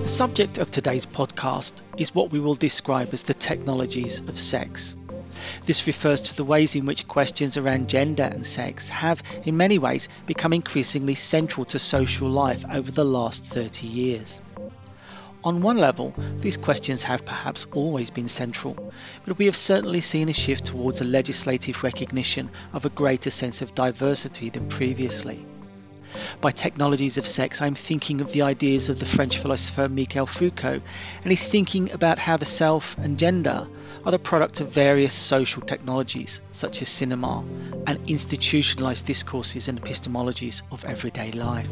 The subject of today's podcast is what we will describe as the technologies of sex. This refers to the ways in which questions around gender and sex have, in many ways, become increasingly central to social life over the last 30 years. On one level, these questions have perhaps always been central, but we have certainly seen a shift towards a legislative recognition of a greater sense of diversity than previously. By technologies of sex, I'm thinking of the ideas of the French philosopher Michel Foucault, and he's thinking about how the self and gender are the product of various social technologies, such as cinema, and institutionalized discourses and epistemologies of everyday life.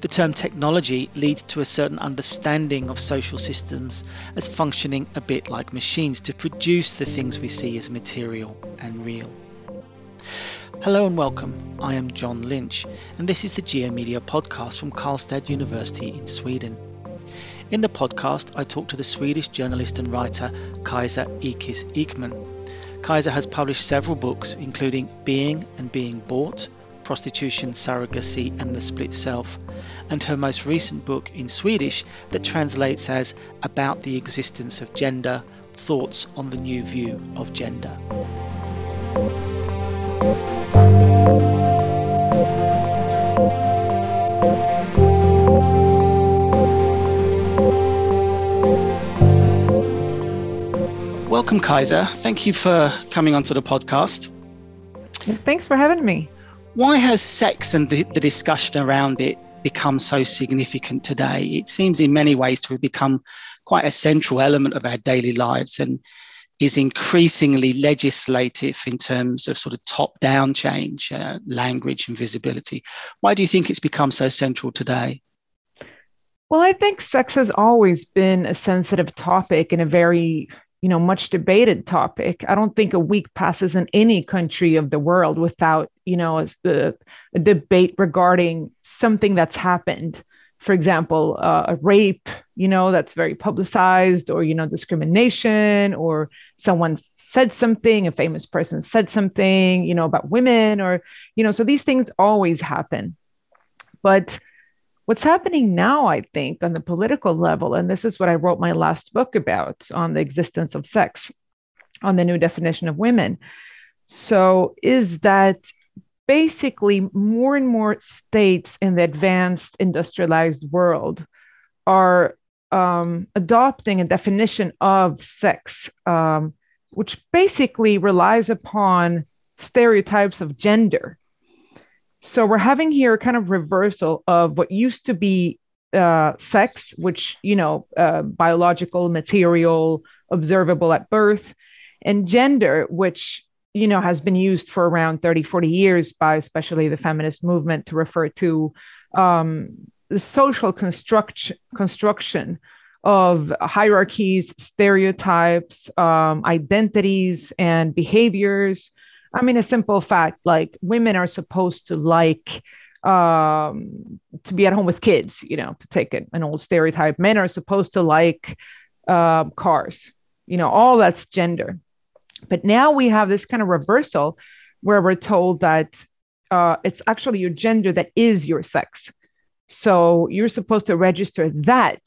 The term technology leads to a certain understanding of social systems as functioning a bit like machines to produce the things we see as material and real. Hello and welcome. I am John Lynch, and this is the Geomedia podcast from Karlstad University in Sweden. In the podcast, I talk to the Swedish journalist and writer Kajsa Ekis Ekman. Kajsa has published several books, including Being and Being Bought, Prostitution, Surrogacy, and the Split Self, and her most recent book in Swedish that translates as About the Existence of Gender Thoughts on the New View of Gender. Welcome, Kajsa. Thank you for coming onto the podcast. Thanks for having me. Why has sex and the, the, discussion around it become so significant today? It seems in many ways to have become quite a central element of our daily lives and is increasingly legislative in terms of sort of top down change, uh, language, and visibility. Why do you think it's become so central today? Well, I think sex has always been a sensitive topic and a very you know much debated topic. I don't think a week passes in any country of the world without you know a, a debate regarding something that's happened. For example uh, a rape you know that's very publicized or you know discrimination or someone said something a famous person said something you know about women or you know so these things always happen. But what's happening now, I think, on the political level, and this is what I wrote my last book about on the existence of sex, on the new definition of women. So, is that basically more and more states in the advanced industrialized world are um, adopting a definition of sex, um, which basically relies upon stereotypes of gender so we're having here a kind of reversal of what used to be uh, sex, which, you know, uh, biological, material, observable at birth, and gender, which, you know, has been used for around 30, 40 years by especially the feminist movement to refer to um, the social construct- construction of hierarchies, stereotypes, um, identities, and behaviors I mean, a simple fact like women are supposed to like um, to be at home with kids, you know, to take it, an old stereotype. Men are supposed to like uh, cars, you know, all that's gender. But now we have this kind of reversal where we're told that uh, it's actually your gender that is your sex. So you're supposed to register that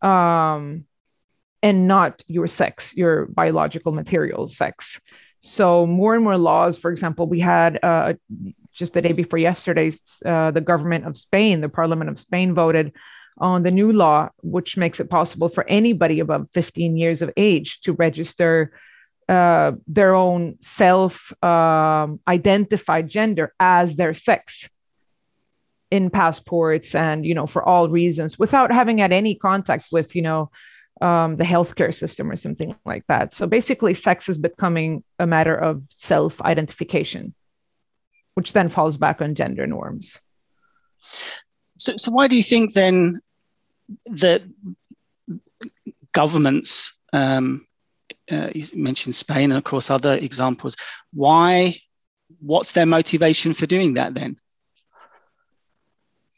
um, and not your sex, your biological material sex. So more and more laws, for example, we had uh, just the day before yesterday, uh, the government of Spain, the Parliament of Spain voted on the new law, which makes it possible for anybody above 15 years of age to register uh, their own self um, gender as their sex in passports and you know for all reasons without having had any contact with you know um, the healthcare system or something like that. So basically, sex is becoming a matter of self identification, which then falls back on gender norms. So, so why do you think then that governments, um, uh, you mentioned Spain and of course other examples, why, what's their motivation for doing that then?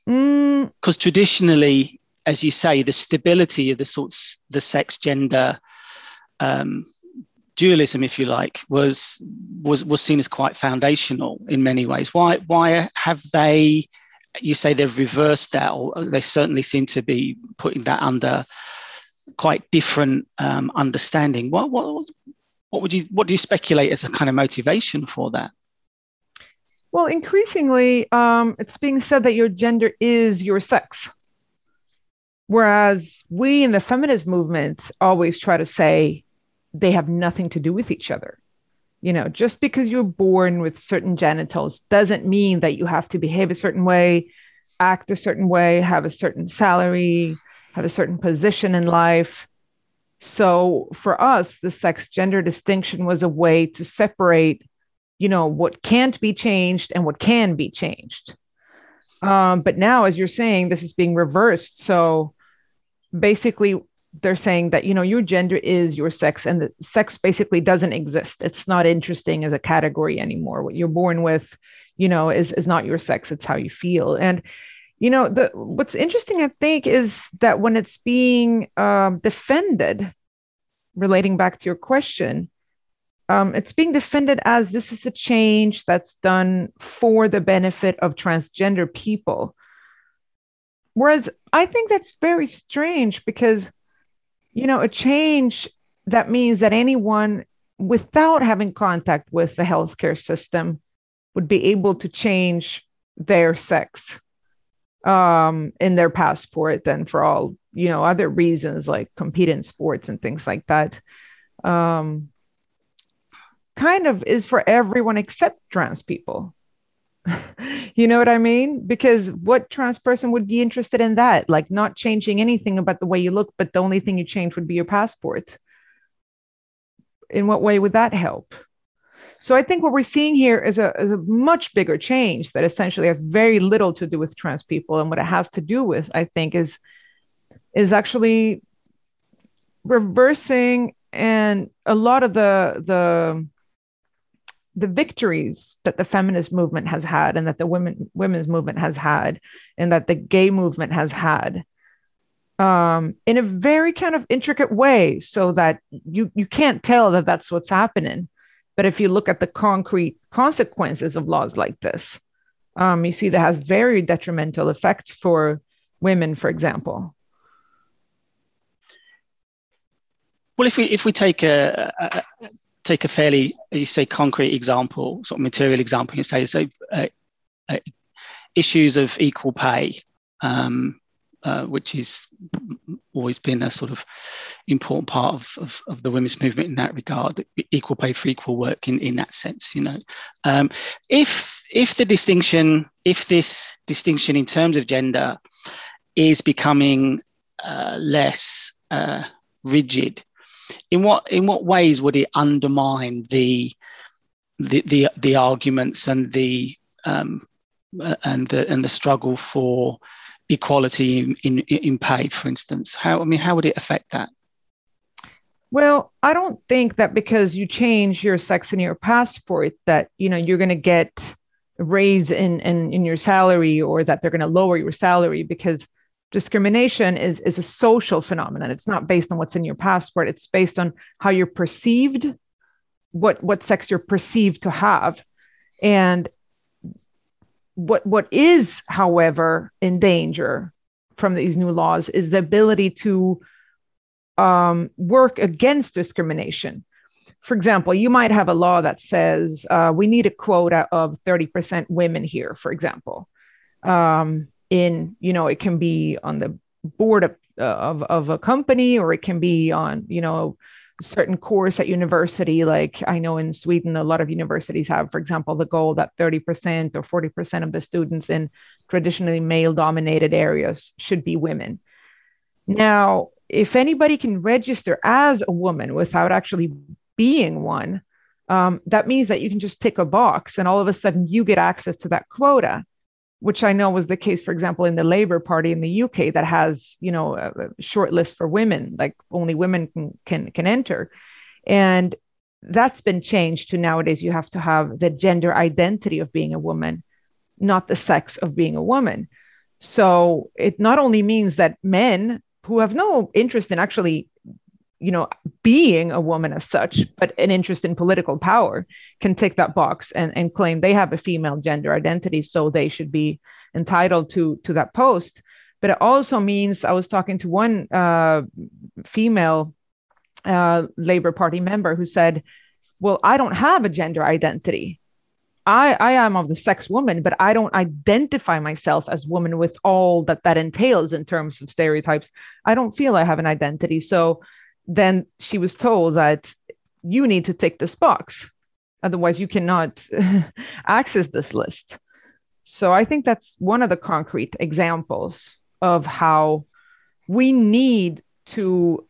Because mm. traditionally, as you say, the stability of the sorts, the sex gender um, dualism, if you like, was was was seen as quite foundational in many ways. Why why have they? You say they've reversed that, or they certainly seem to be putting that under quite different um, understanding. What what what would you what do you speculate as a kind of motivation for that? Well, increasingly, um, it's being said that your gender is your sex. Whereas we in the feminist movement always try to say they have nothing to do with each other. You know, just because you're born with certain genitals doesn't mean that you have to behave a certain way, act a certain way, have a certain salary, have a certain position in life. So for us, the sex gender distinction was a way to separate, you know, what can't be changed and what can be changed. Um, but now, as you're saying, this is being reversed. So basically, they're saying that you know your gender is your sex and the sex basically doesn't exist. It's not interesting as a category anymore. What you're born with you know is is not your sex. It's how you feel. And you know the what's interesting i think is that when it's being um, defended relating back to your question um, it's being defended as this is a change that's done for the benefit of transgender people whereas i think that's very strange because you know, a change that means that anyone without having contact with the healthcare system would be able to change their sex um, in their passport and for all you know other reasons like compete in sports and things like that. Um, kind of is for everyone except trans people you know what I mean? Because what trans person would be interested in that? Like not changing anything about the way you look, but the only thing you change would be your passport. In what way would that help? So I think what we're seeing here is a, is a much bigger change that essentially has very little to do with trans people. And what it has to do with, I think, is is actually reversing and a lot of the the the victories that the feminist movement has had and that the women women's movement has had and that the gay movement has had um, in a very kind of intricate way so that you you can't tell that that's what's happening. But if you look at the concrete consequences of laws like this um, you see that has very detrimental effects for women for example. Well if we if we take a, a take a fairly, as you say, concrete example, sort of material example, you say, so uh, uh, issues of equal pay, um, uh, which has always been a sort of important part of, of, of, the women's movement in that regard, equal pay for equal work in, in that sense, you know. Um, if, if the distinction, if this distinction in terms of gender is becoming uh, less uh, rigid, in what in what ways would it undermine the the the, the arguments and the um, and the and the struggle for equality in, in, in pay, for instance? How I mean, how would it affect that? Well, I don't think that because you change your sex in your passport that you know you're going to get a raise in, in in your salary or that they're going to lower your salary because discrimination is is a social phenomenon. It's not based on what's in your passport. It's based on how you're perceived what what sex you're perceived to have. And what what is however in danger from these new laws is the ability to um, work against discrimination. For example you might have a law that says uh, we need a quota of 30% women here for example. Um, in you know it can be on the board of, of, of a company or it can be on you know certain course at university. Like i know in sweden a lot of universities have for example the goal that 30% or 40% of the students in traditionally male dominated areas should be women. Now if anybody can register as a woman without actually being one um, that means that you can just tick a box and all of a sudden you get access to that quota which I know was the case, for example, in the Labour Party in the UK that has, you know, a, short list for women, like only women can, can can enter, and that's been changed to nowadays you have to have the gender identity of being a woman, not the sex of being a woman. So it not only means that men who have no interest in actually you know being a woman as such but an interest in political power can tick that box and, and claim they have a female gender identity so they should be entitled to to that post but it also means i was talking to one uh, female uh, labor party member who said well i don't have a gender identity I, I am of the sex woman, but I don't identify myself as woman with all that that entails in terms of stereotypes. I don't feel I have an identity. So then she was told that you need to tick this box. Otherwise, you cannot access this list. So I think that's one of the concrete examples of how we need to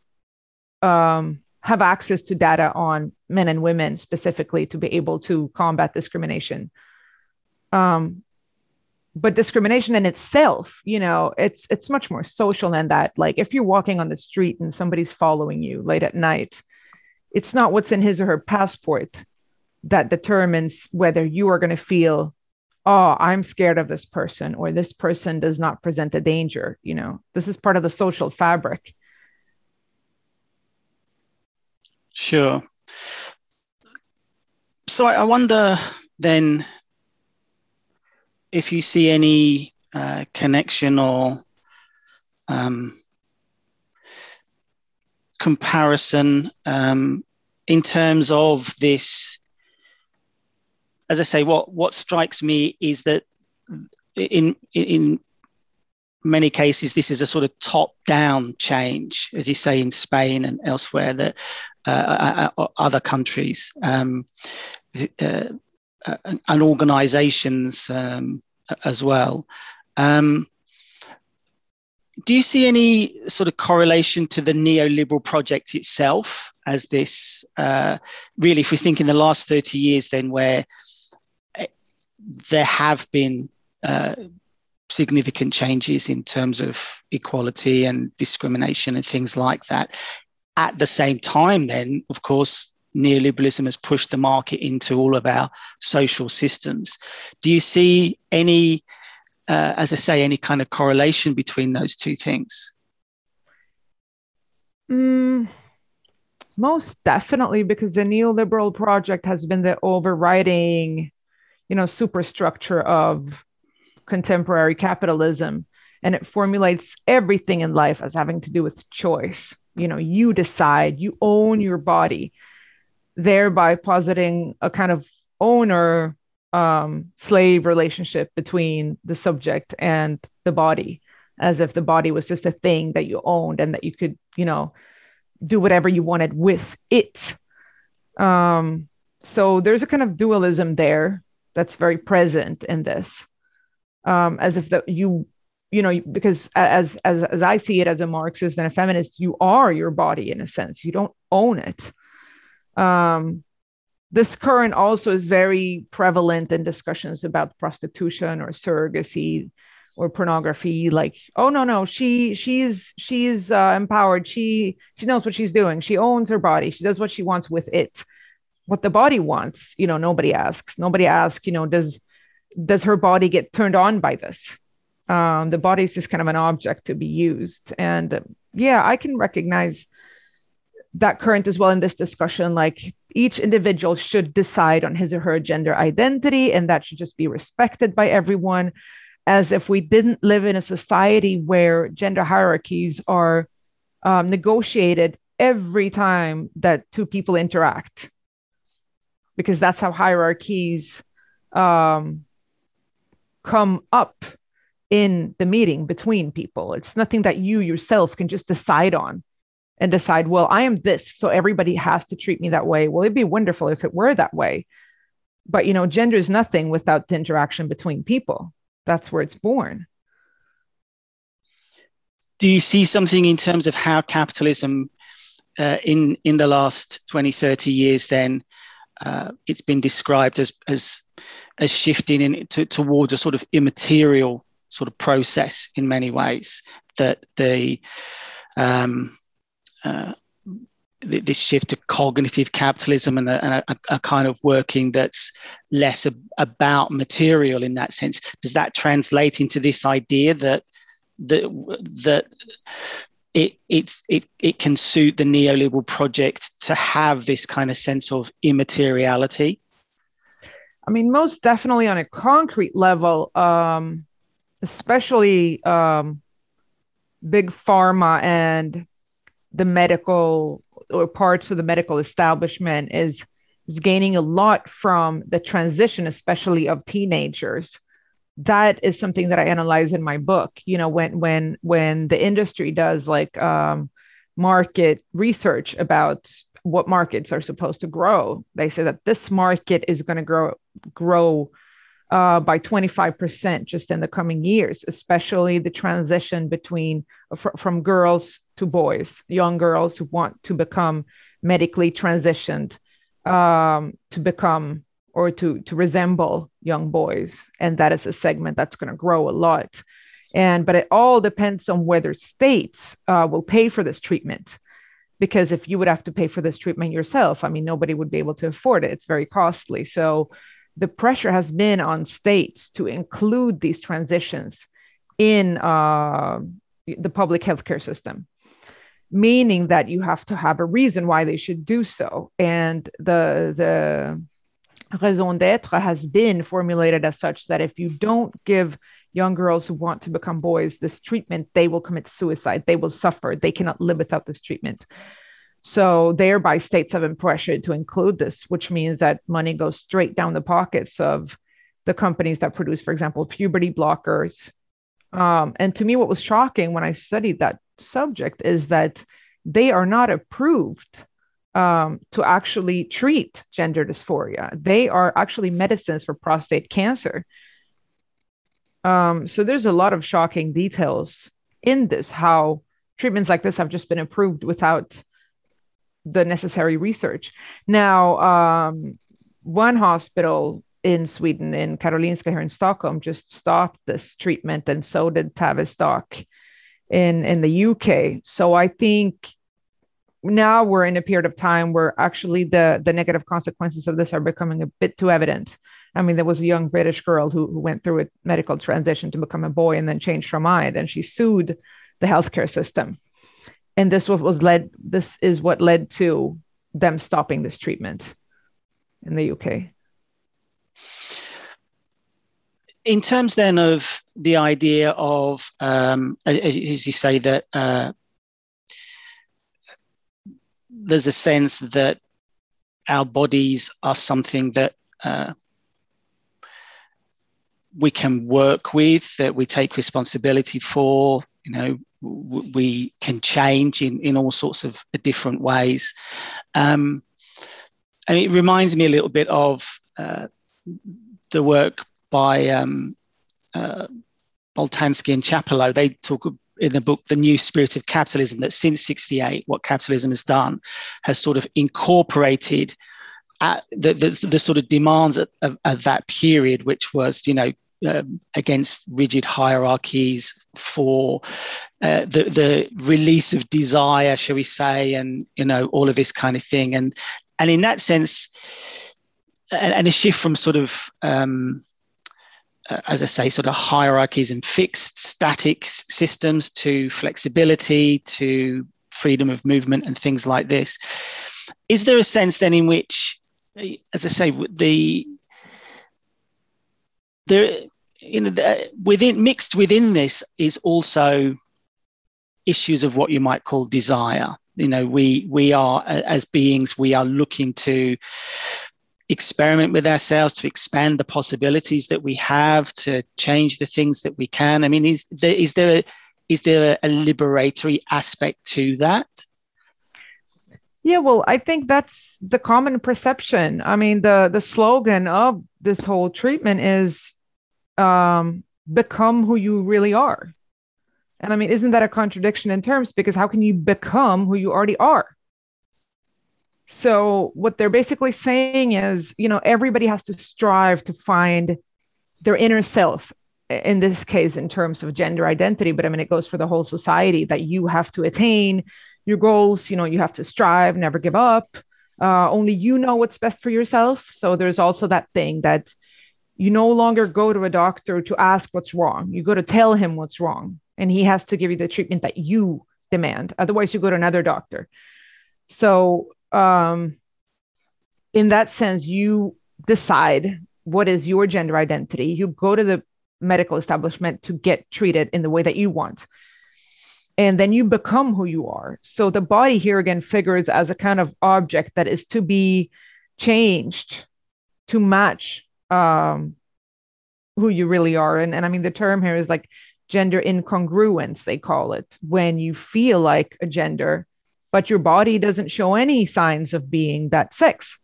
um, have access to data on men and women specifically to be able to combat discrimination. Um, but discrimination in itself, you know, it's it's much more social than that. Like if you're walking on the street and somebody's following you late at night, it's not what's in his or her passport that determines whether you are going to feel oh i'm scared of this person or this person does not present a danger you know this is part of the social fabric Sure. So I, wonder then if you see any uh, connection or um, comparison um, in terms of this. As I say, what what strikes me is that in in many cases, this is a sort of top down change, as you say in Spain and elsewhere, that uh, uh, uh, other countries um, uh, and organizations um, as well. Um, do you see any sort of correlation to the neoliberal project itself as this uh, really if we think in the last 30 years then where there have been uh, significant changes in terms of equality and discrimination and things like that. At the same time, then, of course, neoliberalism has pushed the market into all of our social systems. Do you see any, uh, as I say, any kind of correlation between those two things? Mm, most definitely, because the neoliberal project has been the overriding, you know, superstructure of contemporary capitalism and it formulates everything in life as having to do with choice you know you decide you own your body thereby positing a kind of owner um, slave relationship between the subject and the body as if the body was just a thing that you owned and that you could you know do whatever you wanted with it. Um, so there's a kind of dualism there that's very present in this um, as if that you you know because as as as i see it as a marxist and a feminist you are your body in a sense. You don't own it um this current also is very prevalent in discussions about prostitution or surrogacy or pornography like oh no no she she's she's uh, empowered. She she knows what she's doing. She owns her body. She does what she wants with it. What the body wants you know nobody asks. Nobody asks you know does does her body get turned on by this? Um, the body is just kind of an object to be used. And uh, yeah, I can recognize that current as well in this discussion. Like each individual should decide on his or her gender identity, and that should just be respected by everyone. As if we didn't live in a society where gender hierarchies are um, negotiated every time that two people interact, because that's how hierarchies um, come up in the meeting between people. It's nothing that you yourself can just decide on and decide, well, I am this, so everybody has to treat me that way. Well, it'd be wonderful if it were that way. But, you know, gender is nothing without the interaction between people. That's where it's born. Do you see something in terms of how capitalism uh, in, in the last 20, 30 years then uh, it's been described as, as as shifting in to, towards a sort of immaterial sort of process in many ways that the um, uh, this shift to cognitive capitalism and, a, and a, a, kind of working that's less ab- about material in that sense. Does that translate into this idea that that that it it's it it can suit the neoliberal project to have this kind of sense of immateriality? I mean most definitely on a concrete level um especially um big pharma and the medical or parts of the medical establishment is is gaining a lot from the transition especially of teenagers that is something that I analyze in my book. You know, when when when the industry does like um, market research about what markets are supposed to grow, they say that this market is going to grow grow uh, by 25% just in the coming years, especially the transition between fr- from girls to boys, young girls who want to become medically transitioned um, to become or to to resemble young boys. And that is a segment that's going to grow a lot. And but it all depends on whether states uh, will pay for this treatment. Because if you would have to pay for this treatment yourself i mean nobody would be able to afford it. It's very costly. So the pressure has been on states to include these transitions in uh, the public healthcare system meaning that you have to have a reason why they should do so and the the raison d'etre has been formulated as such that if you don't give young girls who want to become boys this treatment, they will commit suicide. They will suffer. They cannot live without this treatment. So, thereby, states have been pressured to include this, which means that money goes straight down the pockets of the companies that produce, for example, puberty blockers. Um, and to me, what was shocking when I studied that subject is that they are not approved um, to actually treat gender dysphoria. They are actually medicines for prostate cancer. Um, so there's a lot of shocking details in this, how treatments like this have just been approved without the necessary research. Now, um, one hospital in Sweden, in Karolinska here in Stockholm, just stopped this treatment, and so did Tavistock in in the UK. So I think now we're in a period of time where actually the the negative consequences of this are becoming a bit too evident. I mean, there was a young British girl who, who went through a medical transition to become a boy and then changed her mind, and she sued the healthcare system. And this was led. This is what led to them stopping this treatment in the UK. In terms then of the idea of, um, as, as, you say, that uh, there's a sense that our bodies are something that uh, we can work with, that we take responsibility for. You know, we can change in, in all sorts of different ways. Um, and it reminds me a little bit of uh, the work by um, uh, and Chiapello. They talk in the book, The New Spirit of Capitalism, that since 68, what capitalism has done has sort of incorporated uh, the, the, the, sort of demands of, of, of, that period, which was, you know, um, against rigid hierarchies for uh, the the release of desire, shall we say, and you know all of this kind of thing, and and in that sense, and, and a shift from sort of um, uh, as I say, sort of hierarchies and fixed static systems to flexibility, to freedom of movement, and things like this. Is there a sense then in which, as I say, the there, you know, the, within mixed within this is also issues of what you might call desire. You know, we we are as beings, we are looking to experiment with ourselves, to expand the possibilities that we have, to change the things that we can. I mean, is there is there a is there a liberatory aspect to that? Yeah, well, I think that's the common perception. I mean, the the slogan of this whole treatment is um, become who you really are. And I mean, isn't that a contradiction in terms? Because how can you become who you already are? So what they're basically saying is, you know, everybody has to strive to find their inner self in this case in terms of gender identity but i mean it goes for the whole society that you have to attain your goals you know you have to strive never give up uh, only you know what's best for yourself so there's also that thing that you no longer go to a doctor to ask what's wrong you go to tell him what's wrong and he has to give you the treatment that you demand. Otherwise, you go to another doctor. So, um, in that sense, you decide what is your gender identity. You go to the medical establishment to get treated in the way that you want. And then you become who you are. So the body here again figures as a kind of object that is to be changed to match um, who you really are. And, and I mean, the term here is like gender incongruence, they call it, when you feel like a gender, but your body doesn't show any signs of being that sex.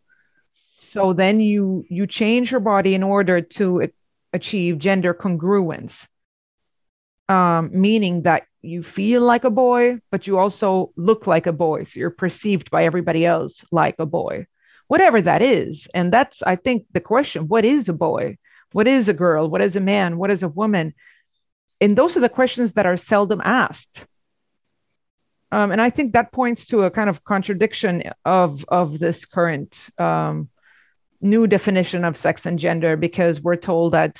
So then you you change your body in order to achieve gender congruence, um, meaning that you feel like a boy, but you also look like a boy. So you're perceived by everybody else like a boy, whatever that is. And that's, I think, the question what is a boy? What is a girl? What is a man? What is a woman? And those are the questions that are seldom asked. Um, and I think that points to a kind of contradiction of, of this current um, new definition of sex and gender because we're told that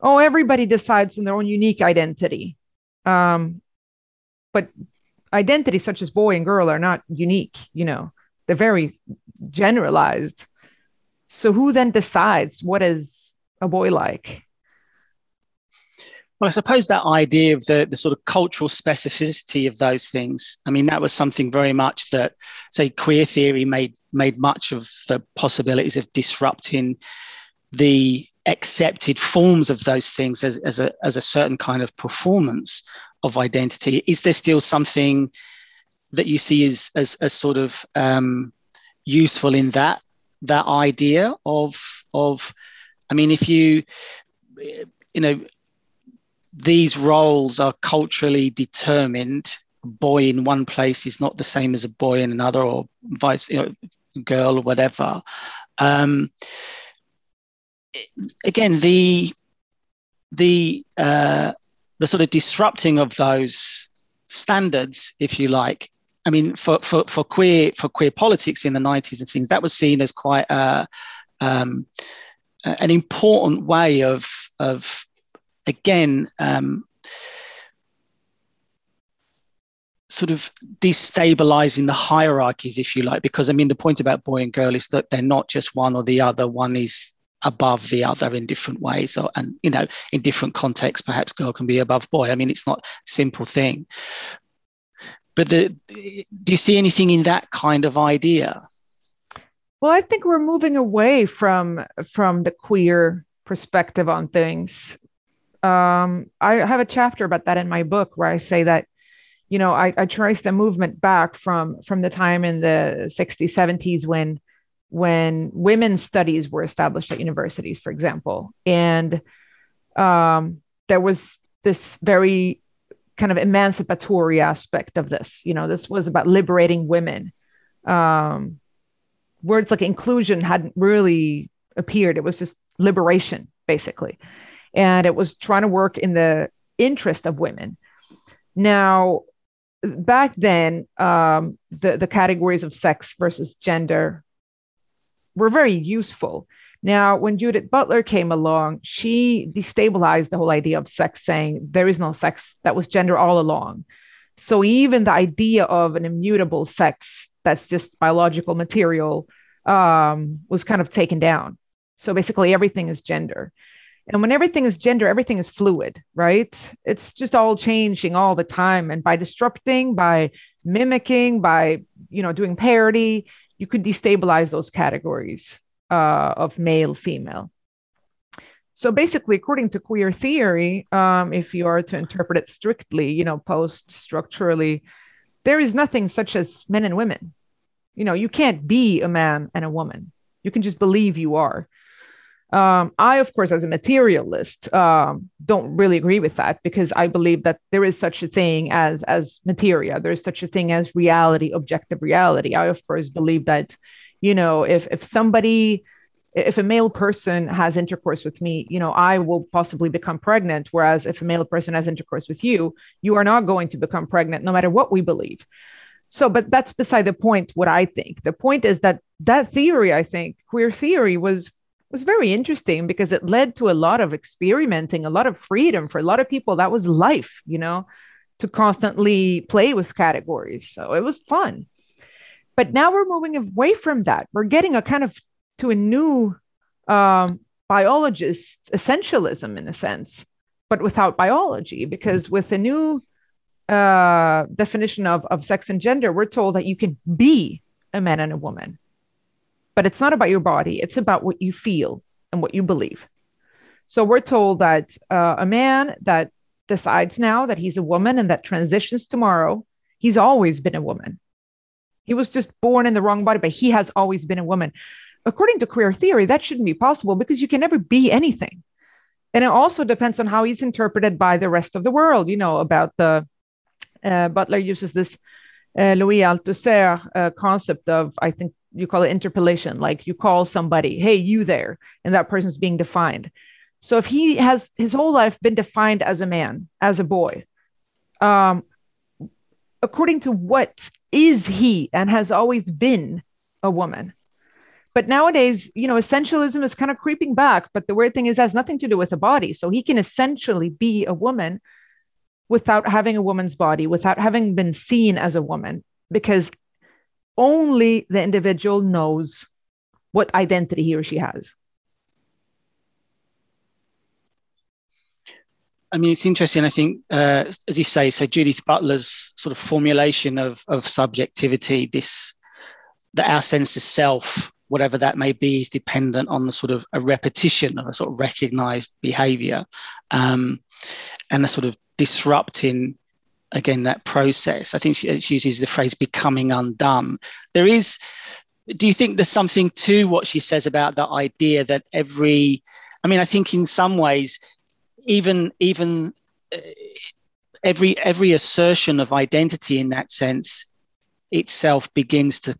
oh everybody decides in their own unique identity. Um, but identities such as boy and girl are not unique you know they're very generalized. So who then decides what is a boy like well, I suppose that idea of the, the sort of cultural specificity of those things, I mean, that was something very much that, say, queer theory made made much of the possibilities of disrupting the accepted forms of those things as, as, a, as a certain kind of performance of identity. Is there still something that you see as, as, as sort of um, useful in that that idea of of I mean, if you you know these roles are culturally determined. A boy in one place is not the same as a boy in another, or vice, you know, girl or whatever. Um, again, the the uh, the sort of disrupting of those standards, if you like. I mean, for, for, for queer for queer politics in the nineties and things, that was seen as quite a, um, an important way of of again, um, sort of destabilizing the hierarchies, if you like, because I mean, the point about boy and girl is that they're not just one or the other. One is above the other in different ways, or and you know, in different contexts, perhaps girl can be above boy. I mean, it's not simple thing. But the, do you see anything in that kind of idea? Well, I think we're moving away from from the queer perspective on things um, I have a chapter about that in my book where I say that, you know, I, I trace the movement back from from the time in the 60s, 70s when when women's studies were established at universities, for example, and um, there was this very kind of emancipatory aspect of this. You know, this was about liberating women. Um, words like inclusion hadn't really appeared; it was just liberation, basically and it was trying to work in the interest of women. Now, back then, um, the the categories of sex versus gender were very useful. Now, when Judith Butler came along, she destabilized the whole idea of sex, saying there is no sex, that was gender all along. So even the idea of an immutable sex that's just biological material um, was kind of taken down. So basically, everything is gender. And when everything is gender, everything is fluid, right? It's just all changing all the time. And by disrupting, by mimicking, by you know doing parody, you could destabilize those categories uh, of male, female. So basically, according to queer theory, um, if you are to interpret it strictly, you know, post structurally, there is nothing such as men and women. You know, you can't be a man and a woman. You can just believe you are. Um, I, of course, as a materialist, um, don't really agree with that because I believe that there is such a thing as as materia. There is such a thing as reality, objective reality. I, of course, believe that, you know, if if somebody, if a male person has intercourse with me, you know, I will possibly become pregnant. Whereas if a male person has intercourse with you, you are not going to become pregnant, no matter what we believe. So, but that's beside the point. What I think the point is that that theory, I think, queer theory, was was very interesting because it led to a lot of experimenting, a lot of freedom for a lot of people. That was life, you know. to constantly play with categories. So it was fun. But now we're moving away from that. We're getting a kind of to a new um, biologist essentialism in a sense, but without biology, because with a new uh, definition of, of sex and gender, we're told that you can be a man and a woman. But it's not about your body, it's about what you feel and what you believe. So we're told that uh, a man that decides now that he's a woman and that transitions tomorrow, he's always been a woman. He was just born in the wrong body, but he has always been a woman. According to queer theory, that shouldn't be possible because you can never be anything. And it also depends on how he's interpreted by the rest of the world, you know, about the uh, Butler uses this uh, Louis Althusser uh, concept of, I think you call it interpellation, like you call somebody, hey, you there, and that person's being defined. So if he has his whole life been defined as a man, as a boy, um, according to what is he and has always been a woman? But nowadays, you know, essentialism is kind of creeping back. But the weird thing is, has nothing to do with the body. So he can essentially be a woman without having a woman's body, without having been seen as a woman, because only the individual knows what identity he or she has. I mean, it's interesting. I think, uh, as you say, so Judith Butler's sort of formulation of, of subjectivity, this that our sense of self, whatever that may be, is dependent on the sort of a repetition of a sort of recognized behavior, um, and the sort of disrupting again that process. I think she, she uses the phrase "becoming undone." There is. Do you think there's something to what she says about that idea that every? I mean, I think in some ways even even uh, every every assertion of identity in that sense itself begins to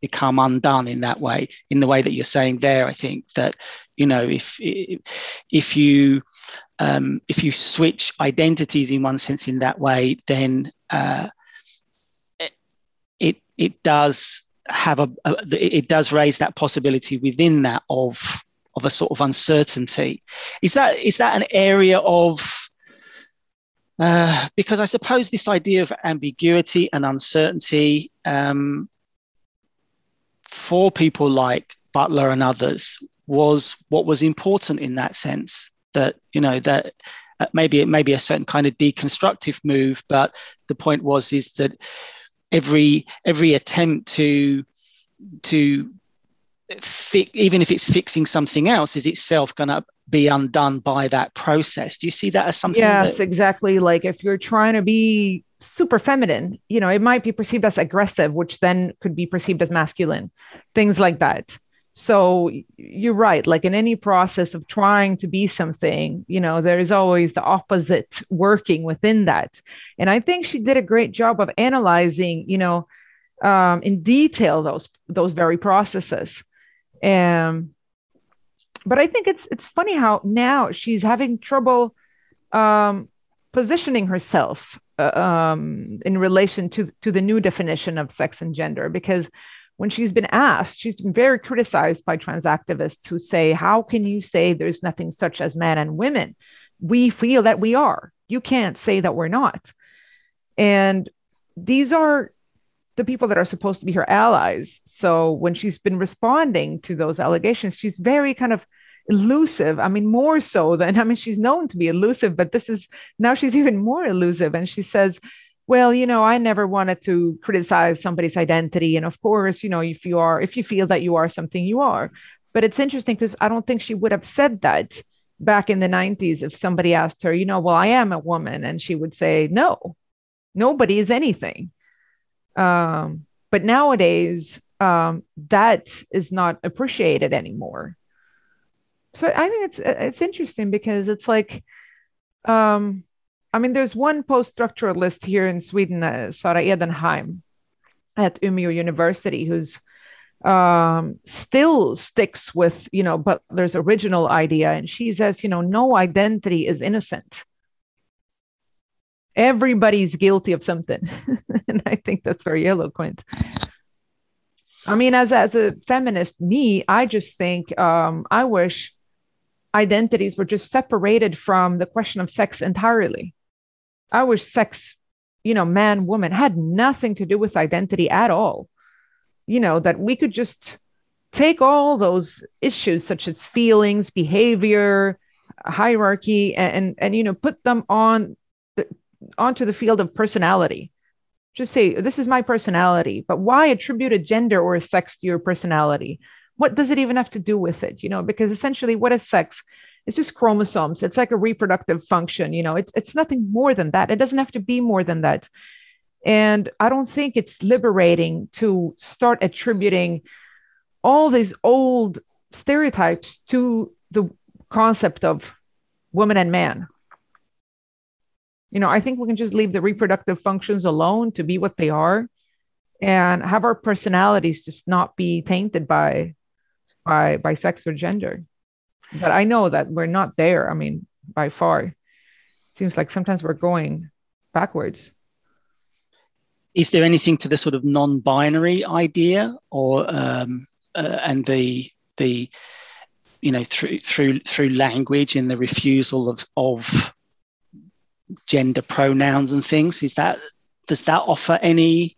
become undone in that way in the way that you're saying there i think that you know if if you um, if you switch identities in one sense in that way then uh, it it does have a, a, it does raise that possibility within that of of a sort of uncertainty. Is that is that an area of uh, because I suppose this idea of ambiguity and uncertainty um, for people like Butler and others was what was important in that sense. That you know that uh, maybe it may be a certain kind of deconstructive move, but the point was is that every every attempt to to fi- even if it's fixing something else, is itself going to be undone by that process? Do you see that as something? Yes, that- exactly. Like if you're trying to be super feminine, you know, it might be perceived as aggressive, which then could be perceived as masculine, things like that. So you're right. Like in any process of trying to be something, you know, there is always the opposite working within that. And I think she did a great job of analyzing, you know, um, in detail those those very processes. Um, but I think it's it's funny how now she's having trouble um, positioning herself uh, um, in relation to to the new definition of sex and gender because when she's been asked, she's been very criticized by trans activists who say, "How can you say there's nothing such as men and women? We feel that we are. You can't say that we're not." And these are the people that are supposed to be her allies. So when she's been responding to those allegations, she's very kind of elusive. I mean, more so than, I mean, she's known to be elusive, but this is now she's even more elusive. And she says, well, you know, I never wanted to criticize somebody's identity. And of course, you know, if you are, if you feel that you are something, you are. But it's interesting because I don't think she would have said that back in the 90s if somebody asked her, you know, well, I am a woman. And she would say, no, nobody is anything. Um, but nowadays, um, that is not appreciated anymore. So I think it's it's interesting because it's like, um, I mean, there's one post-structuralist here in Sweden, uh, Sara Edenheim, at Umeå University, who's um, still sticks with you know Butler's original idea, and she says, you know, no identity is innocent. Everybody's guilty of something. And i think that's very eloquent i mean as as a feminist me i just think um, i wish identities were just separated from the question of sex entirely wish sex you know, man, woman had nothing to do with identity at all. You know, that we could just take all those issues such as feelings, behavior, hierarchy, and and, and you know, put them on the, onto the field of personality. Just say, this is my personality, but why attribute a gender or a sex to your personality? What does it even have to do with it? You know, because essentially, what is sex? It's just chromosomes. It's like a reproductive function you know it's it's nothing more than that. It doesn't have to be more than that. And i don't think it's liberating to start attributing all these old stereotypes to the concept of woman and man. You know i think we can just leave the reproductive functions alone to be what they are and have our personalities just not be tainted by by by sex or gender but I know that we're not there. I mean, by far. It seems like sometimes we're going backwards. Is there anything to the sort of non-binary idea, or um, uh, and the the you know through through through language and the refusal of of gender pronouns and things? Is that does that offer any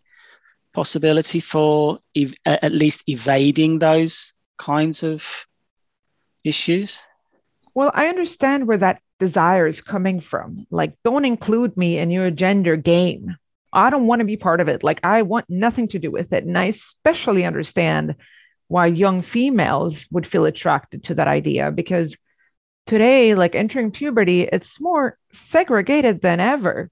possibility for ev- at least evading those kinds of issues? Well, I understand where that desire is coming from. Like, don't include me in your gender game. I don't want to be part of it. Like, I want nothing to do with it. And I especially understand why young females would feel attracted to that idea because today, like entering puberty, it's more segregated than ever.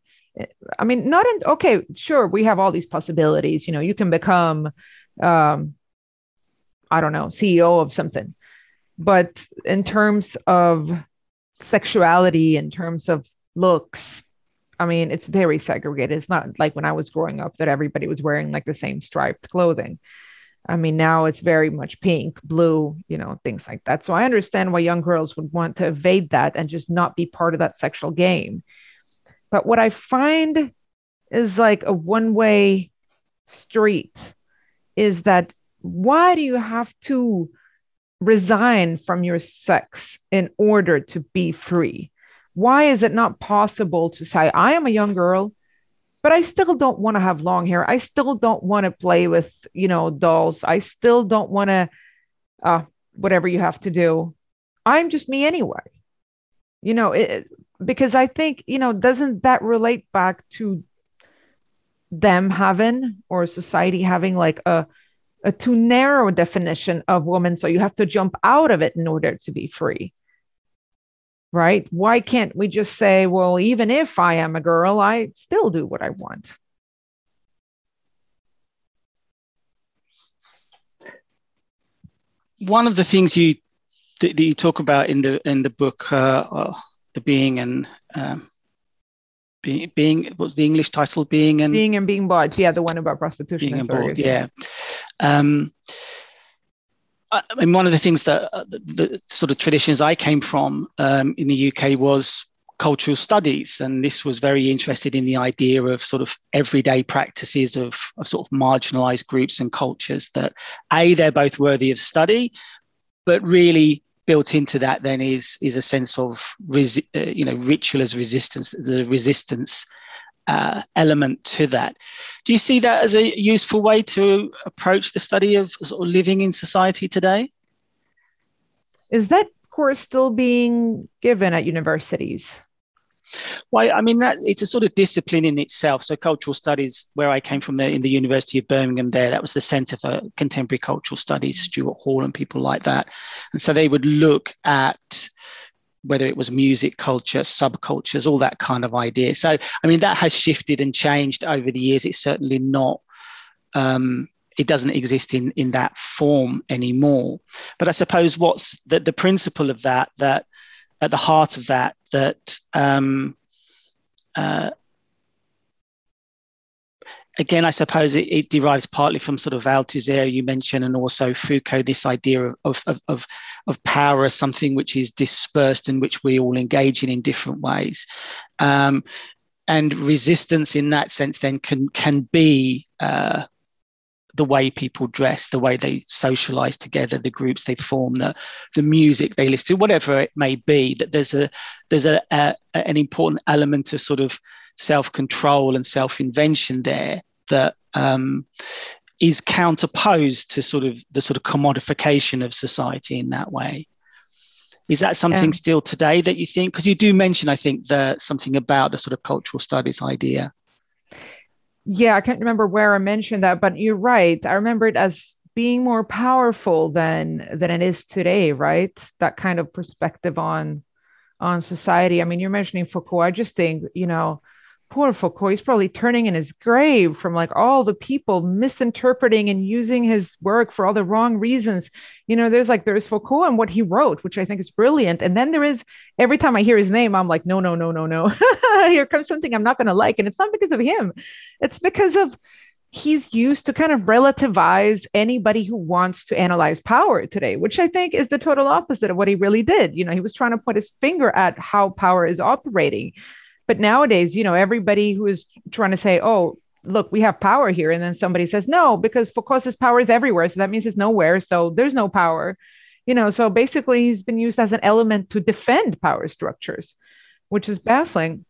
I mean, not in, okay, sure, we have all these possibilities. You know, you can become, um, I don't know, CEO of something but in terms of sexuality, in terms of looks, I mean, it's very segregated. It's not like when I was growing up that everybody was wearing like the same striped clothing. I mean, now it's very much pink, blue, you know, things like that. So I understand why young girls would want to evade that and just not be part of that sexual game. But what I find is like a one way street is that why do you have to resign from your sex in order to be free? Why is it not possible to say, I am a young girl, but I still don't want to have long hair. I still don't want to play with, you know, dolls. I still don't want to, uh, whatever you have to do. I'm just me anyway. You know, it, because I think, you know, doesn't that relate back to them having or society having like a a too narrow definition of woman. So you have to jump out of it in order to be free. Right? Why can't we just say, well, even if I am a girl, I still do what I want? One of the things you that you talk about in the in the book, uh, uh, the being and um, being, being what's the English title? Being and being and being bought. Yeah, the one about prostitution. Being and bought. Yeah. Um, I mean, one of the things that uh, the, sort of traditions I came from um, in the UK was cultural studies, and this was very interested in the idea of sort of everyday practices of, of sort of marginalized groups and cultures. That a they're both worthy of study, but really built into that then is is a sense of resi- uh, you know ritual as resistance, the resistance uh, element to that. Do you see that as a useful way to approach the study of, sort of living in society today? Is that course still being given at universities? Well, I mean that it's a sort of discipline in itself. So cultural studies, where I came from, there in the University of Birmingham, there that was the Centre for Contemporary Cultural Studies, Stuart Hall and people like that, and so they would look at whether it was music culture, subcultures, all that kind of idea. So, I mean, that has shifted and changed over the years. It's certainly not, um, it doesn't exist in, in that form anymore. But I suppose what's the, the principle of that, that at the heart of that, that um, uh, again, I suppose it, it, derives partly from sort of Althusser you mentioned, and also Foucault, this idea of, of, of, of power as something which is dispersed and which we all engage in in different ways. Um, and resistance in that sense then can, can be uh, the way people dress, the way they socialize together, the groups they form, the the music they listen to, whatever it may be. That there's a there's a, a an important element of sort of self control and self invention there that um, is counterposed to sort of the sort of commodification of society in that way. Is that something yeah. still today that you think? Because you do mention, I think, the something about the sort of cultural studies idea. Yeah, I can't remember where I mentioned that, but you're right. I remember it as being more powerful than than it is today, right? That kind of perspective on on society. I mean, you're mentioning Foucault. I just think, you know, poor Foucault, he's probably turning in his grave from like all the people misinterpreting and using his work for all the wrong reasons. You know, there's like there's Foucault and what he wrote, which I think is brilliant. And then there is every time I hear his name, I'm like, no, no, no, no, no. Here comes something I'm not going to like. And it's not because of him, it's because of he's used to kind of relativize anybody who wants to analyze power today, which I think is the total opposite of what he really did. You know, he was trying to put his finger at how power is operating but nowadays, you know, everybody who is trying to say, oh, look, we have power here. And then somebody says, no, because Foucault's power is everywhere. So that means it's nowhere. So there's no power. You know, so basically he's been used as an element to defend power structures, which is baffling.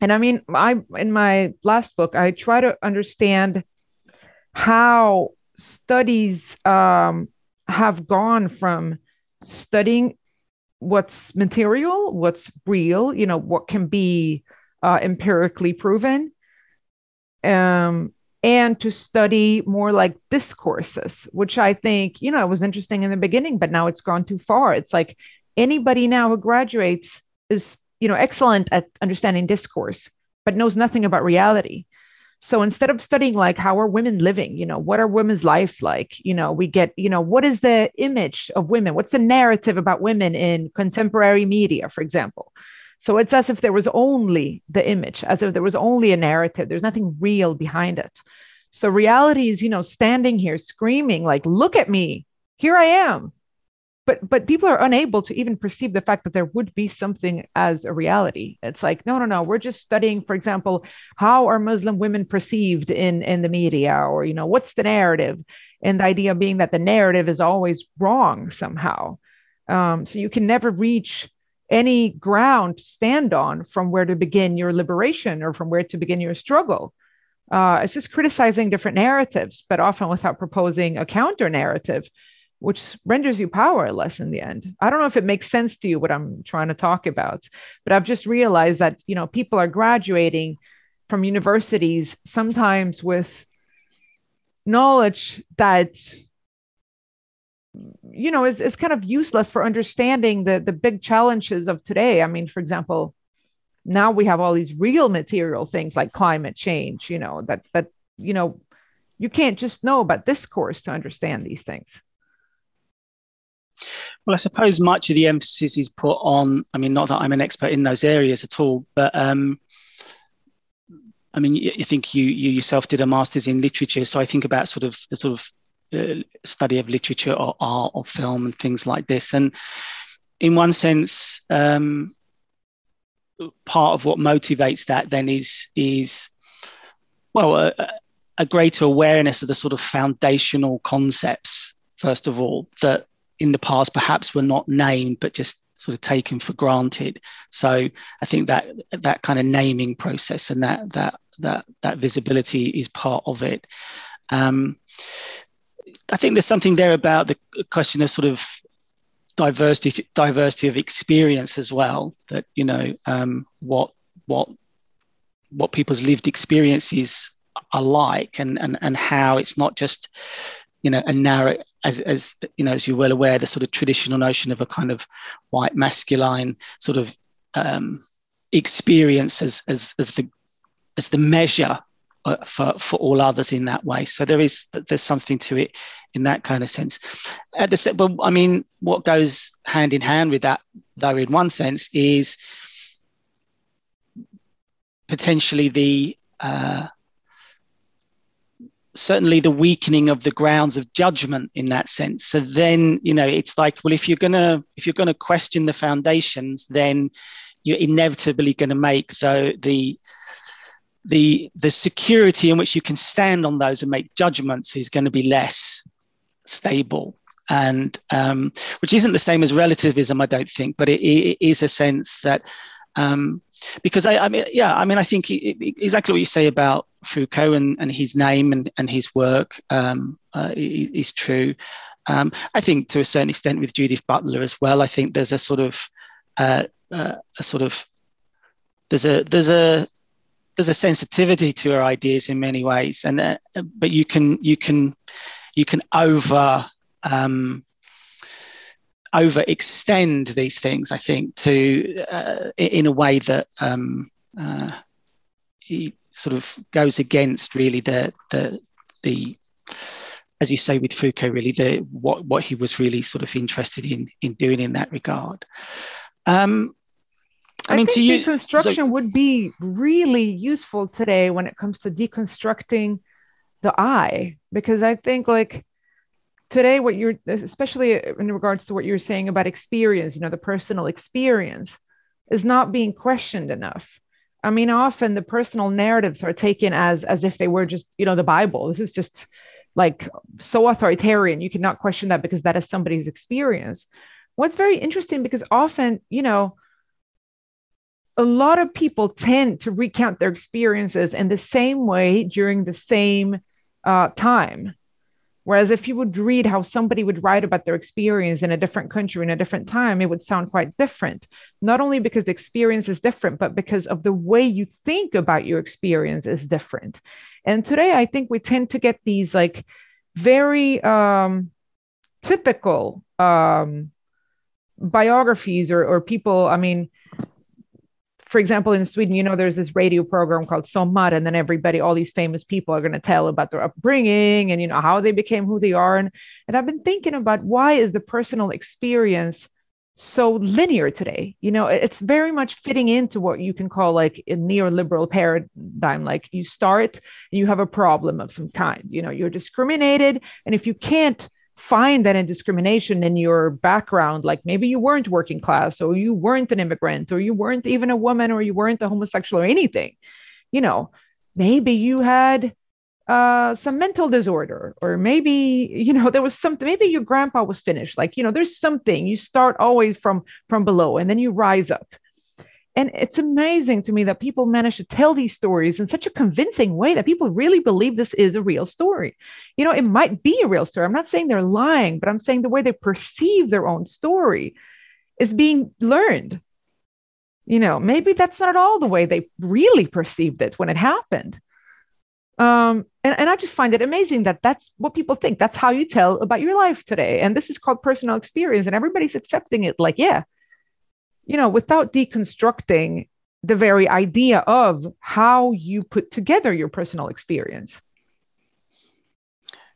And I mean, I in my last book, I try to understand how studies um, have gone from studying what's material, what's real, you know, what can be uh, empirically proven, um, and to study more like discourses, which I think, you know, it was interesting in the beginning, but now it's gone too far. It's like anybody now who graduates is, you know, excellent at understanding discourse, but knows nothing about reality. So instead of studying like how are women living, you know, what are women's lives like? You know, we get, you know, what is the image of women? What's the narrative about women in contemporary media, for example? So it's as if there was only the image, as if there was only a narrative. There's nothing real behind it. So reality is, you know, standing here screaming, like, look at me. Here I am but but people are unable to even perceive the fact that there would be something as a reality it's like no no no we're just studying for example how are muslim women perceived in in the media or you know what's the narrative and the idea being that the narrative is always wrong somehow um, so you can never reach any ground to stand on from where to begin your liberation or from where to begin your struggle uh, it's just criticizing different narratives but often without proposing a counter narrative which renders you powerless in the end. I don't know if it makes sense to you what I'm trying to talk about, but I've just realized that, you know, people are graduating from universities sometimes with knowledge that you know is, is kind of useless for understanding the the big challenges of today i mean for example now we have all these real material things like climate change you know that that you know you can't just know about discourse to understand these things well, I suppose much of the emphasis is put on. I mean, not that I'm an expert in those areas at all, but um, I mean, you think you you yourself did a master's in literature, so I think about sort of the sort of study of literature or art or film and things like this. And in one sense, um, part of what motivates that then is is well a, a greater awareness of the sort of foundational concepts first of all that in the past perhaps were not named but just sort of taken for granted. So I think that that kind of naming process and that that that that visibility is part of it. Um, I think there's something there about the question of sort of diversity diversity of experience as well. That you know um, what what what people's lived experiences are like and and and how it's not just you know, a narrow, as, as you know, as you're well aware, the sort of traditional notion of a kind of white masculine sort of um, experience as, as, as the as the measure uh, for for all others in that way. So there is there's something to it in that kind of sense. At the but I mean, what goes hand in hand with that, though, in one sense, is potentially the uh, certainly the weakening of the grounds of judgment in that sense so then you know it's like well if you're going to if you're going to question the foundations then you're inevitably going to make the the the the security in which you can stand on those and make judgments is going to be less stable. And um, which isn't the same as relativism i don't think but it, it is a sense that um, because I, I, mean yeah i mean i think exactly what you say about foucault and, and his name and, and his work um, uh, is true. Um, i think to a certain extent with judith butler as well i think there's a sort of uh, uh, a sort of there's a there's a there's a sensitivity to her ideas in many ways, and uh, but you can you can you can over um, overextend these things. I think to uh, in a way that um, uh, sort of goes against really the the the as you say with Foucault, really the what what he was really sort of interested in in doing in that regard. Um, I, I mean, to you, deconstruction so, would be really useful today when it comes to deconstructing the I, because I think like today, what you're, especially in regards to what you're saying about experience, you know, the personal experience, is not being questioned enough. I mean, often the personal narratives are taken as as if they were just, you know, the Bible. This is just like so authoritarian. You cannot question that because that is somebody's experience. What's very interesting because often, you know, a lot of people tend to recount their experiences in the same way during the same uh, time. Whereas if you would read how somebody would write about their experience in a different country in a different time, it would sound quite different. Not only because the experience is different, but because of the way you think about your experience is different. And today, I think we tend to get these like very um, typical um, biographies or, or people. I mean, for example, in Sweden, you know, there's this radio program called Sommar, and then everybody, all these famous people are going to tell about their upbringing and, you know, how they became who they are. And, and I've been thinking about why is the personal experience so linear today? You know, it's very much fitting into what you can call like a neoliberal paradigm. Like you start, you have a problem of some kind, you know, you're discriminated. And if you can't find that in discrimination in your background like maybe you weren't working class or you weren't an immigrant or you weren't even a woman or you weren't a homosexual or anything you know maybe you had uh, some mental disorder or maybe you know there was something maybe your grandpa was finished like you know there's something you start always from from below and then you rise up and it's amazing to me that people manage to tell these stories in such a convincing way that people really believe this is a real story. You know, it might be a real story. I'm not saying they're lying, but I'm saying the way they perceive their own story is being learned. You know, maybe that's not at all the way they really perceived it when it happened. Um, and, and I just find it amazing that that's what people think. That's how you tell about your life today. And this is called personal experience, and everybody's accepting it like, yeah, you know, without deconstructing the very idea of how you put together your personal experience.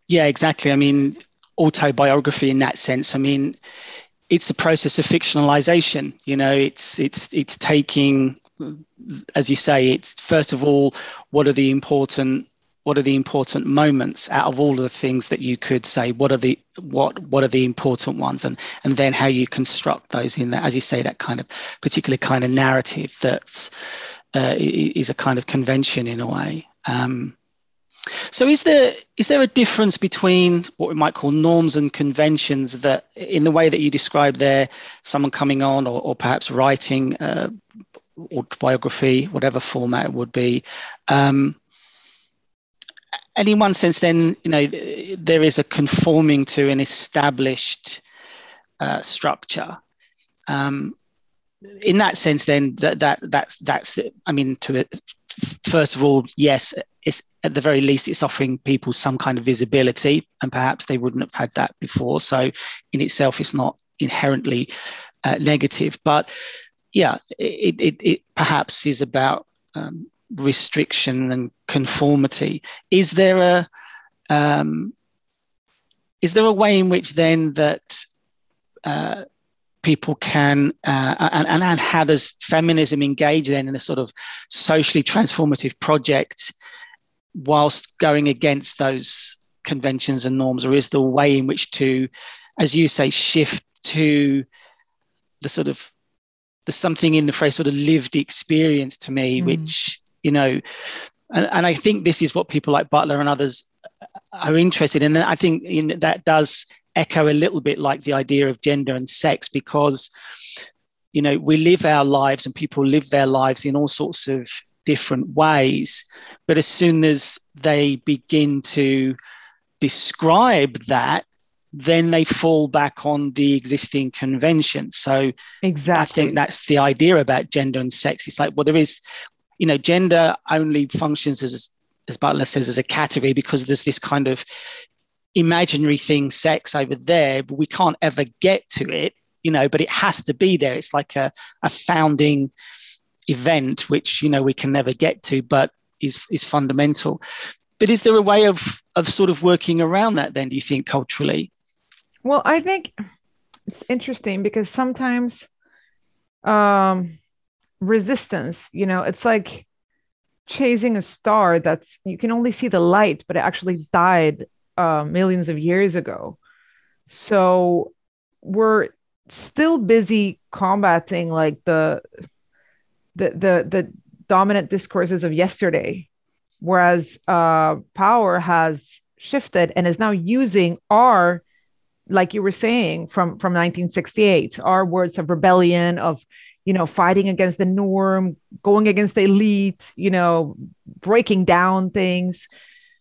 Yeah, exactly. I mean, autobiography in that sense. I mean, it's a process of fictionalization. You know, it's it's it's taking, as you say, it's first of all, what are the important what are the important moments out of all of the things that you could say? What are the what what are the important ones? And and then how you construct those in that as you say that kind of particular kind of narrative that's uh, is a kind of convention in a way. Um, so is there is there a difference between what we might call norms and conventions that in the way that you describe there someone coming on or, or perhaps writing uh, autobiography whatever format it would be um, and in one sense, then you know there is a conforming to an established uh, structure. Um, in that sense, then that, that that's that's I mean, to it, first of all, yes, it's at the very least it's offering people some kind of visibility, and perhaps they wouldn't have had that before. So, in itself, it's not inherently uh, negative, but yeah, it, it, it perhaps is about um, restriction and conformity. Is there a um, is there a way in which then that uh, people can uh, and, and, and how does feminism engage then in a sort of socially transformative project whilst going against those conventions and norms or is there a way in which to as you say shift to the sort of there's something in the phrase sort of lived experience to me mm. which you know, and, and I think this is what people like Butler and others are interested in. And I think in, that does echo a little bit like the idea of gender and sex because you know we live our lives and people live their lives in all sorts of different ways. But as soon as they begin to describe that then they fall back on the existing convention. So exactly i think that's the idea about gender and sex. It's like well there is you know gender only functions as as butler says as a category because there's this kind of imaginary thing, sex over there, but we can't ever get to it, you know, but it has to be there. It's like a, a founding event, which, you know, we can never get to, but is, is fundamental. But is there a way of, of sort of working around that then, do you think, culturally? Well, I think it's interesting because sometimes um, resistance, you know, it's like chasing a star that's you can only see the light, but it actually died uh, millions of years ago. So we're still busy combating like the the the, the dominant discourses of yesterday, whereas uh, power has shifted and is now using our like you were saying from from 1968 our words of rebellion of you know fighting against the norm going against the elite you know breaking down things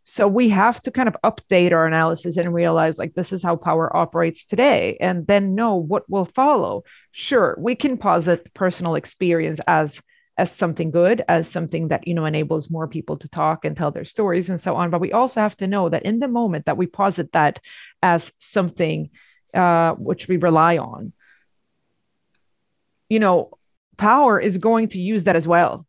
so we have to kind of update our analysis and realize like this is how power operates today and then know what will follow. Sure, we can posit personal experience as as something good, as something that you know enables more people to talk and tell their stories and so on. But we also have to know that in the moment that we posit that as something uh, which we rely on, you know, power is going to use that as well.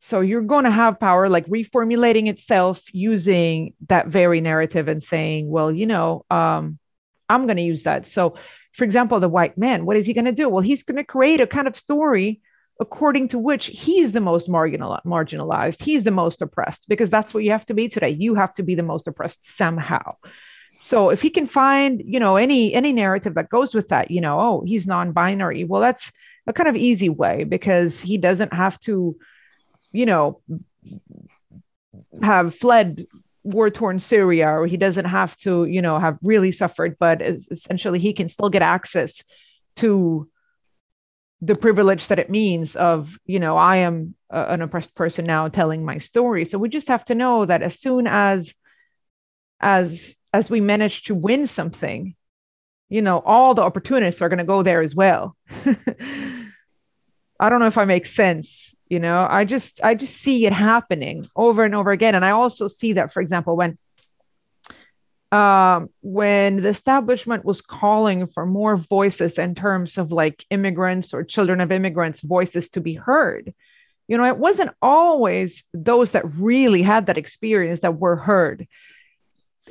So you're going to have power like reformulating itself using that very narrative and saying, well, you know, um, I'm going to use that. So, for example, the white man, what is he going to do? Well, he's going to create a kind of story according to which he's the most marginal- marginalized, he's the most oppressed, because that's what you have to be today. You have to be the most oppressed somehow. So if he can find, you know, any any narrative that goes with that, you know, oh, he's non-binary. Well, that's a kind of easy way because he doesn't have to you know, have fled war torn Syria or he doesn't have to, you know, have really suffered, but essentially he can still get access to the privilege that it means of, you know, I am a, an oppressed person now telling my story. So we just have to know that as soon as as as we manage to win something, you know, all the opportunists are going to go there as well. I don't know if I make sense you know? I just i just see it happening over and over again. And i also see that for example when um, when the establishment was calling for more voices in terms of like immigrants or children of immigrants voices to be heard. You know it wasn't always those that really had that experience that were heard.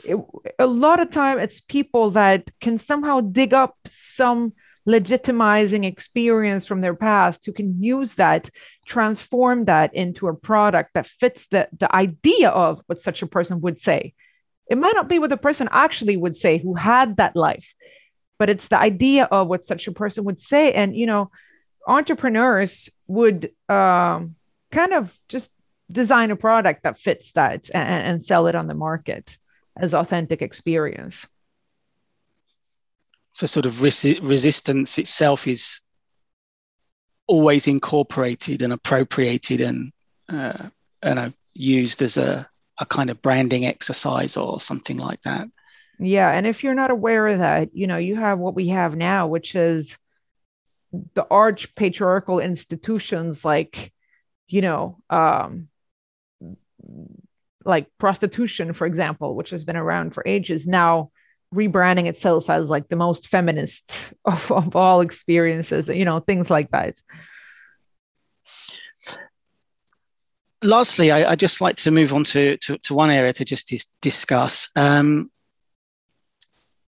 It, a lot of time it's people that can somehow dig up some legitimizing experience from their past who can use that transform that into a product that fits the, the idea of what such a person would say. It might not be what the person actually would say who had that life but it's the idea of what such a person would say. And you know entrepreneurs would um, kind of just design a product that fits that and, and sell it on the market as authentic experience so sort of resi- resistance itself is always incorporated and appropriated and uh, you know used as a, a kind of branding exercise or something like that. Yeah and if you're not aware of that you know you have what we have now which is the arch patriarchal institutions like you know um like prostitution for example which has been around for ages. Now rebranding itself as like the most feminist of, of all experiences, you know, things like that. Lastly, I, just like to move on to, to, to one area to just dis- discuss. Um,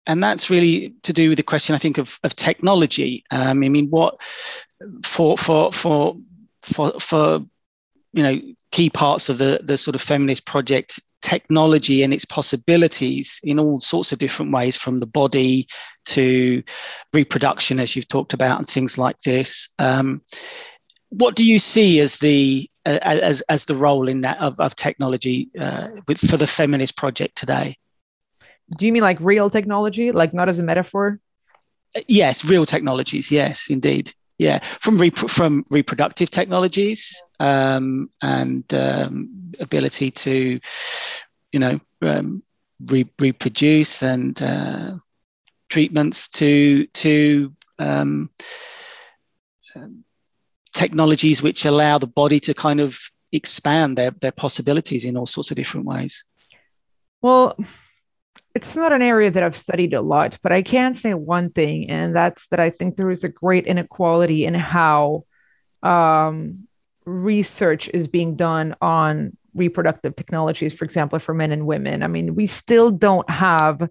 and that's really to do with the question, I think, of, of technology. Um, I mean, what for for for for for you know key parts of the the sort of feminist project technology and its possibilities in all sorts of different ways from the body to reproduction as you've talked about and things like this um, what do you see as the uh, as as the role in that of, of technology uh, with, for the feminist project today? Do you mean like real technology, like not as a metaphor? Yes, real technologies. Yes, indeed. Yeah, from rep- from reproductive technologies um, and um, ability to, you know, um, re- reproduce and uh, treatments to to um, um, technologies which allow the body to kind of expand their their possibilities in all sorts of different ways. Well, it's not an area that I've studied a lot, but I can say one thing, and that's that I think there is a great inequality in how um, research is being done on reproductive technologies, for example, for men and women. I mean, we still don't have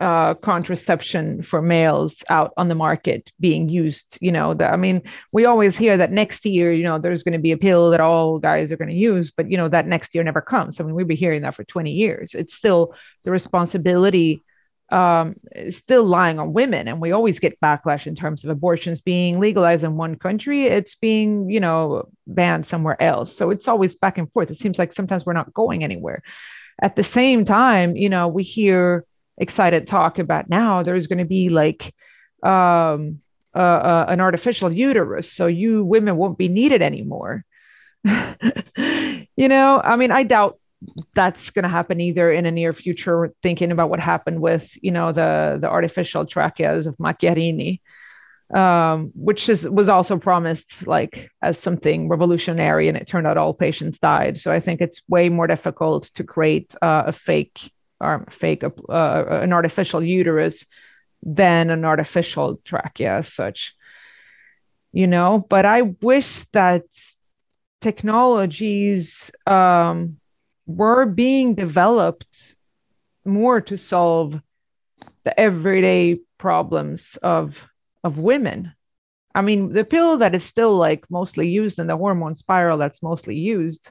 uh, contraception for males out on the market being used. You know, the, I mean, we always hear that next year, you know, there's going to be a pill that all guys are going to use, but you know, that next year never comes. I mean, we've been hearing that for 20 years. It's still the responsibility um, still lying on women, and we always get backlash in terms of abortions being legalized in one country, it's being, you know, banned somewhere else. So it's always back and forth. It seems like sometimes we're not going anywhere. At the same time, you know, we hear excited talk about now there's going to be like um, uh, uh, an artificial uterus so you women won't be needed anymore. You know i mean i doubt that's going to happen either in a near future thinking about what happened with you know the the artificial tracheas of macchiarini um, which is was also promised like as something revolutionary and it turned out all patients died. So i think it's way more difficult to create uh, a fake or fake uh, uh, an artificial uterus than an artificial trachea as such you know? But i wish that technologies um, were being developed more to solve the everyday problems of of women. I mean the pill that is still like mostly used and the hormone spiral that's mostly used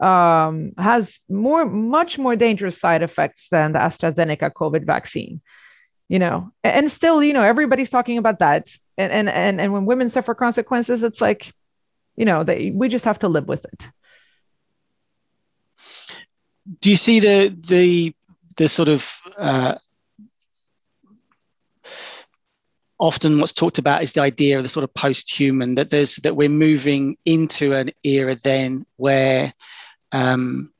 um, has more, much more dangerous side effects than the AstraZeneca COVID vaccine. You know, and still, you know, everybody's talking about that. And and and and when women suffer consequences, it's like, you know, they, we just have to live with it. Do you see the the the sort of uh, often what's talked about is the idea of the sort of post-human that there's that we're moving into an era then where um,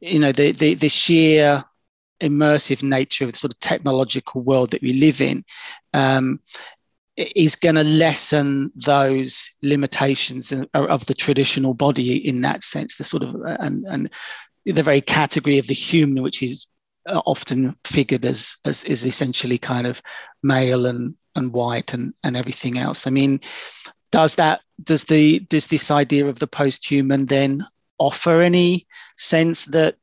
you know, the, the, the sheer immersive nature of the sort of technological world that we live in um, is going to lessen those limitations of the traditional body in that sense. The sort of and, and the very category of the human, which is uh, often figured as, as is essentially kind of male and and white and and everything else. I mean, does that does the does this idea of the post-human then offer any sense that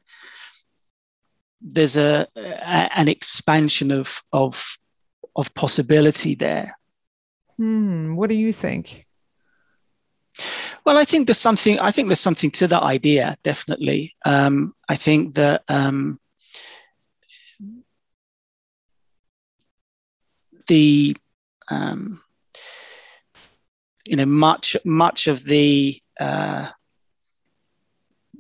there's a, a an expansion of of of possibility there? Hmm, what do you think? Well i think there's something i think there's something to that idea definitely. Um, i think that um, the um, you know much much of the uh,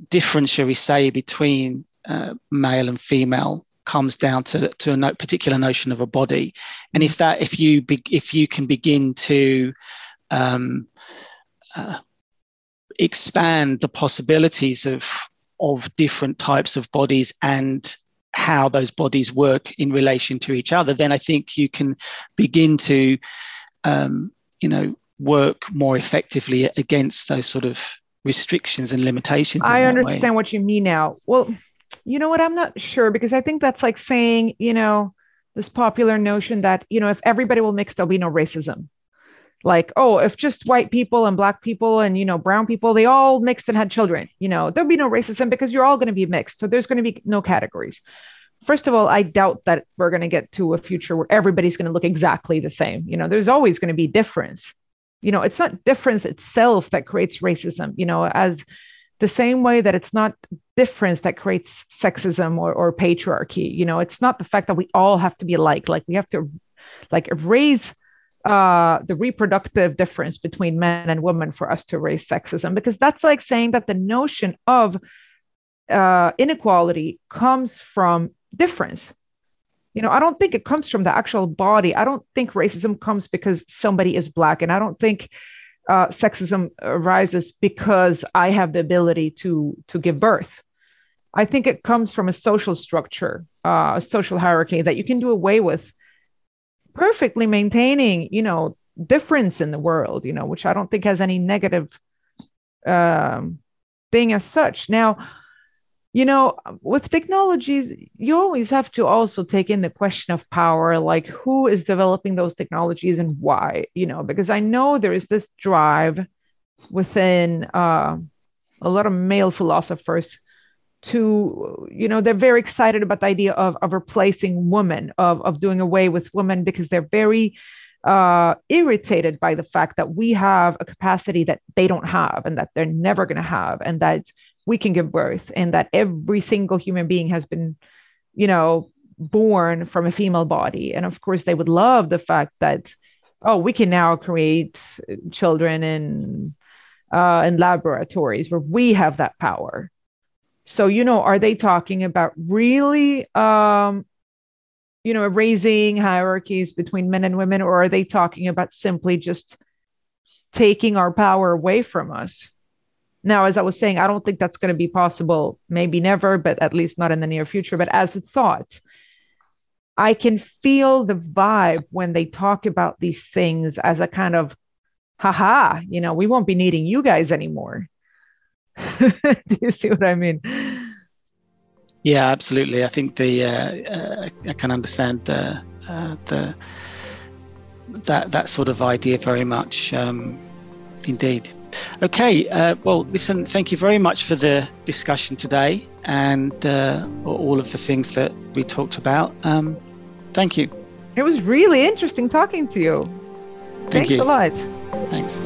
difference, shall we say, between uh, male and female comes down to, to a no, particular notion of a body, and if that if you be, if you can begin to um, uh, expand the possibilities of of different types of bodies and how those bodies work in relation to each other, then I think you can begin to, um, you know, work more effectively against those sort of restrictions and limitations. I understand way. what you mean now. Well, you know what? I'm not sure because I think that's like saying, you know, this popular notion that, you know, if everybody will mix, there'll be no racism. Like, oh, if just white people and black people and, you know, brown people, they all mixed and had children, you know, there'll be no racism because you're all going to be mixed. So there's going to be no categories. First of all, I doubt that we're going to get to a future where everybody's going to look exactly the same. You know, there's always going to be difference you know it's not difference itself that creates racism you know as the same way that it's not difference that creates sexism or, or patriarchy you know it's not the fact that we all have to be alike like we have to like erase uh, the reproductive difference between men and women for us to raise sexism, because that's like saying that the notion of uh, inequality comes from difference. You know, I don't think it comes from the actual body. I don't think racism comes because somebody is black, and I don't think uh, sexism arises because I have the ability to to give birth. I think it comes from a social structure, uh, a social hierarchy that you can do away with, perfectly maintaining, you know, difference in the world, you know, which I don't think has any negative um, thing as such. Now, you know, with technologies, you always have to also take in the question of power, like who is developing those technologies and why, you know, because I know there is this drive within uh, a lot of male philosophers to you know they're very excited about the idea of, of replacing women of, of doing away with women because they're very uh, irritated by the fact that we have a capacity that they don't have and that they're never going to have and that we can give birth and that every single human being has been you know born from a female body and of course they would love the fact that oh we can now create children in uh, in laboratories where we have that power so, you know, are they talking about really, um, you know, raising hierarchies between men and women, or are they talking about simply just taking our power away from us? Now, as I was saying, I don't think that's going to be possible, maybe never, but at least not in the near future. But as a thought, I can feel the vibe when they talk about these things as a kind of, haha, you know, we won't be needing you guys anymore. Do you see what I mean? Yeah, absolutely. I think the uh, uh, I can understand uh, the that that sort of idea very much. Um, indeed. Okay. Uh, well, listen. Thank you very much for the discussion today and uh, all of the things that we talked about. Um, thank you. It was really interesting talking to you. Thank Thanks you. a lot. Thanks.